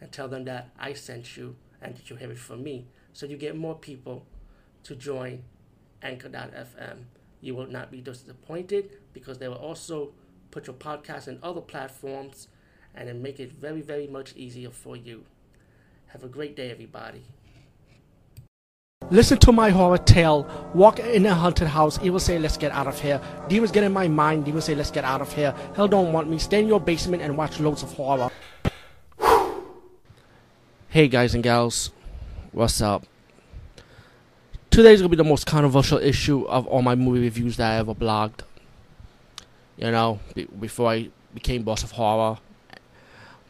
and tell them that I sent you and that you hear it from me. So you get more people to join Anchor.fm. You will not be disappointed because they will also put your podcast in other platforms and then make it very, very much easier for you. Have a great day, everybody. Listen to my horror tale. Walk in a haunted house. Evil say, let's get out of here. Demons get in my mind. Demons say, let's get out of here. Hell don't want me. Stay in your basement and watch loads of horror. Hey guys and gals, what's up? Today's gonna be the most controversial issue of all my movie reviews that I ever blogged. You know, be- before I became boss of horror,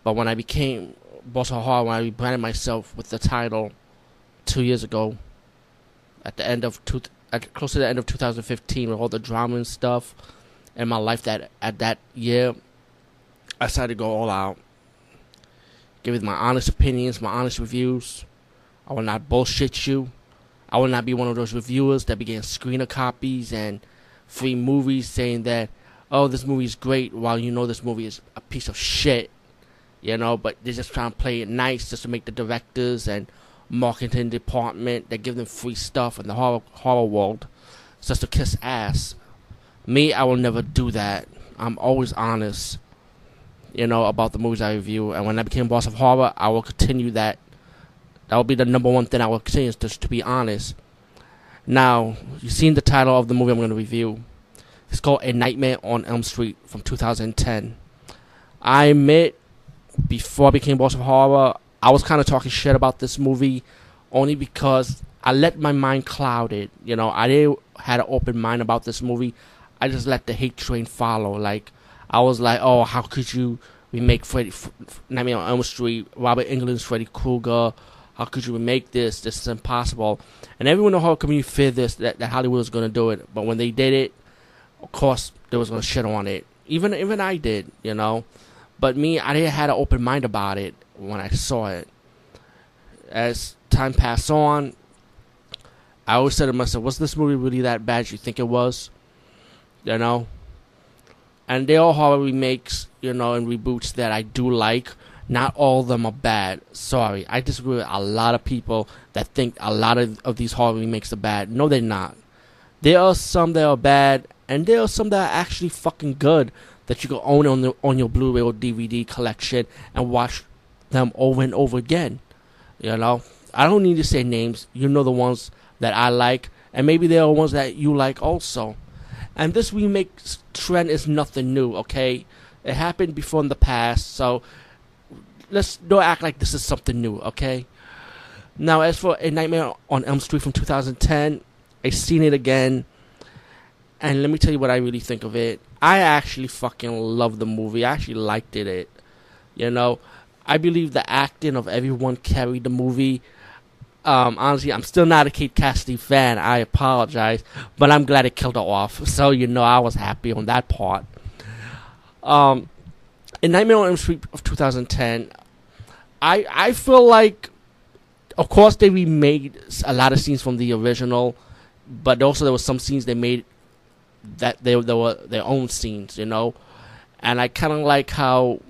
but when I became boss of horror, when I rebranded myself with the title two years ago, at the end of two, at close to the end of 2015, with all the drama and stuff in my life that at that year, I decided to go all out give you my honest opinions, my honest reviews. I will not bullshit you. I will not be one of those reviewers that begin screener copies and free movies saying that, oh, this movie is great while you know this movie is a piece of shit. You know, but they're just trying to play it nice just to make the directors and marketing department that give them free stuff in the horror, horror world just to kiss ass. Me, I will never do that. I'm always honest you know, about the movies I review. And when I became boss of horror, I will continue that. That will be the number one thing I will continue, just to be honest. Now, you've seen the title of the movie I'm going to review. It's called A Nightmare on Elm Street from 2010. I admit, before I became boss of horror, I was kind of talking shit about this movie only because I let my mind cloud it. You know, I didn't had an open mind about this movie. I just let the hate train follow. Like, I was like, oh, how could you remake Freddy, Nightmare on Elm Street, Robert Englund's Freddy Krueger? How could you remake this? This is impossible. And everyone in the horror community feared this, that, that Hollywood was going to do it. But when they did it, of course, they was going to shit on it. Even even I did, you know. But me, I didn't had an open mind about it when I saw it. As time passed on, I always said to myself, was this movie really that bad you think it was? You know? And they all horror remakes, you know, and reboots that I do like. Not all of them are bad. Sorry, I disagree with a lot of people that think a lot of, of these horror remakes are bad. No, they're not. There are some that are bad, and there are some that are actually fucking good that you can own on the, on your Blu-ray or DVD collection and watch them over and over again. You know, I don't need to say names. You know the ones that I like, and maybe there are ones that you like also. And this remake trend is nothing new, okay? It happened before in the past, so let's don't act like this is something new, okay? Now, as for A Nightmare on Elm Street from 2010, I've seen it again, and let me tell you what I really think of it. I actually fucking love the movie. I actually liked it. It, you know, I believe the acting of everyone carried the movie. Um, honestly, I'm still not a Kate Cassidy fan. I apologize, but I'm glad it killed her off. So you know, I was happy on that part. Um, in Nightmare on Elm Street of 2010, I I feel like, of course, they remade a lot of scenes from the original, but also there were some scenes they made that they they were their own scenes, you know, and I kind of like how.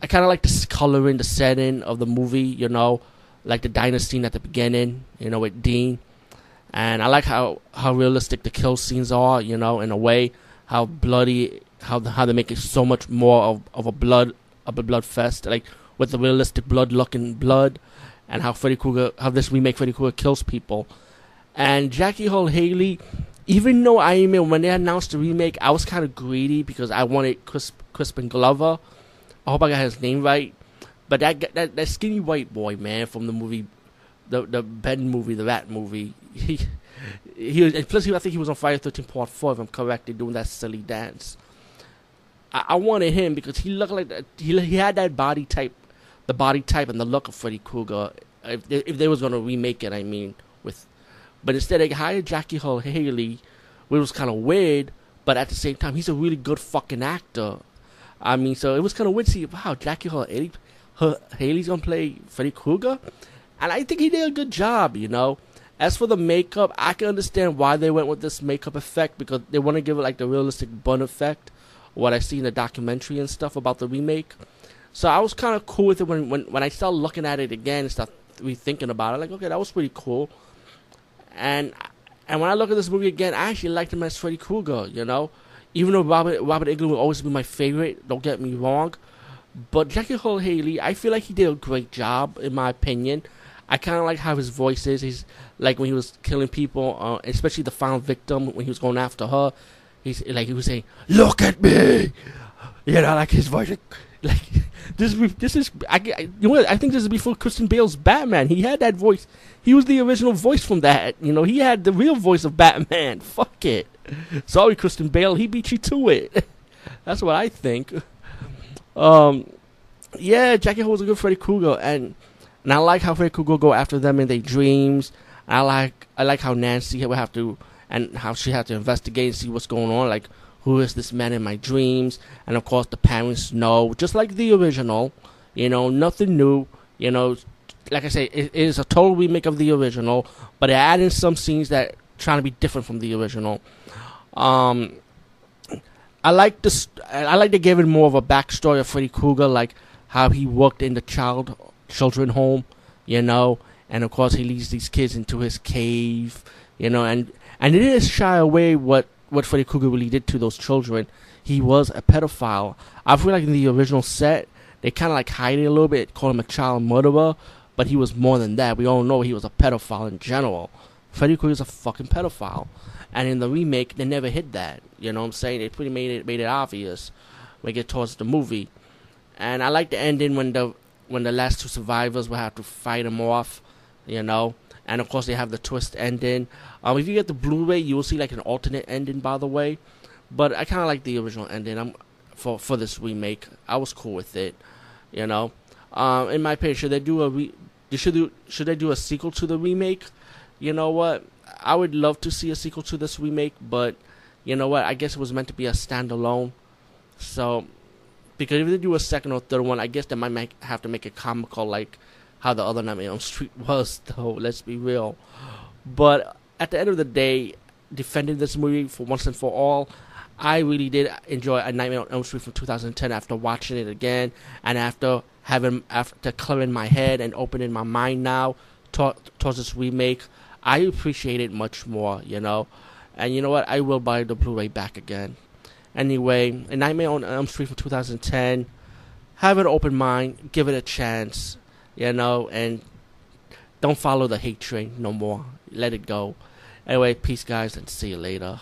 I kind of like the coloring, the setting of the movie, you know like the diner scene at the beginning, you know, with Dean. And I like how, how realistic the kill scenes are, you know, in a way, how bloody, how how they make it so much more of, of a blood of a blood fest, like with the realistic blood looking blood, and how Freddy Krueger, how this remake Freddy Krueger kills people. And Jackie Earle Haley, even though I mean when they announced the remake, I was kind of greedy because I wanted Chris Crispin Glover. I hope I got his name right. But that that that skinny white boy man from the movie, the the Ben movie, the Rat movie, he he was, and plus he, I think he was on Friday Thirteen Part Four if I'm correct, doing that silly dance. I, I wanted him because he looked like he he had that body type the body type and the look of Freddy Krueger. If they, if they was gonna remake it, I mean, with, but instead they hired Jackie Earle Haley, which was kind of weird. But at the same time, he's a really good fucking actor. I mean, so it was kind of weird to see, wow, Jackie Earle Haley, Haley's gonna play Freddy Krueger, and I think he did a good job. You know, as for the makeup, I can understand why they went with this makeup effect because they want to give it like the realistic bun effect. What I see in the documentary and stuff about the remake. So I was kind of cool with it when, when when I started looking at it again and started rethinking about it. Like, okay, that was pretty cool. And and when I look at this movie again, I actually liked him as Freddy Krueger. You know, even though Robert Robert Englund will always be my favorite. Don't get me wrong, but Jackie Earle Haley, I feel like he did a great job in my opinion. I kind of like how his voice is. He's like when he was killing people, uh, especially the final victim when he was going after her. He's like he was saying, "Look at me," you know, like his voice. Like, this, this is I, I, you know I think this is before Christian Bale's Batman. He had that voice. He was the original voice from that. You know, he had the real voice of Batman. Fuck it. Sorry, Christian Bale. He beat you to it. That's what I think. Um, yeah, Jackie Earle was a good Freddy Krueger, and and I like how Freddy Krueger go after them in their dreams. I like I like how Nancy would have to and how she had to investigate and see what's going on. Like who is this man in my dreams? And of course, the parents know, just like the original. You know, nothing new. You know, like I say, it is a total remake of the original, but it added some scenes that trying to be different from the original. Um, I like this. I like to give it more of a backstory of Freddy Krueger, like how he worked in the child children home, you know, and of course he leads these kids into his cave, you know, and and it is shy away what what Freddy Krueger really did to those children. He was a pedophile. I feel like in the original set, they kind of like hide it a little bit, call him a child murderer, but he was more than that. We all know he was a pedophile in general. Freddy Krueger's a fucking pedophile. And in the remake, they never hid that. You know what I'm saying? They pretty made it made it obvious when get towards the movie. And I like the ending when the when the last two survivors will have to fight him off, you know. And of course, they have the twist ending. Um, if you get the Blu-ray, you will see like an alternate ending, by the way. But I kind of like the original ending. I'm for for this remake. I was cool with it, you know. Um, in my opinion, should they do a re- should do should they do a sequel to the remake? You know what? I would love to see a sequel to this remake, but you know what? I guess it was meant to be a standalone. So, because if they do a second or third one, I guess they might make, have to make it comical, like how the other Nightmare on Street was. Though, let's be real. But at the end of the day, defending this movie for once and for all, I really did enjoy A Nightmare on Elm Street from 2010 after watching it again and after having after clearing my head and opening my mind now towards this remake. I appreciate it much more, you know. And you know what? I will buy the Blu-ray back again. Anyway, A Nightmare on Elm Street from 2010. Have an open mind. Give it a chance, you know, and don't follow the hate train no more. Let it go. Anyway, peace, guys, and see you later.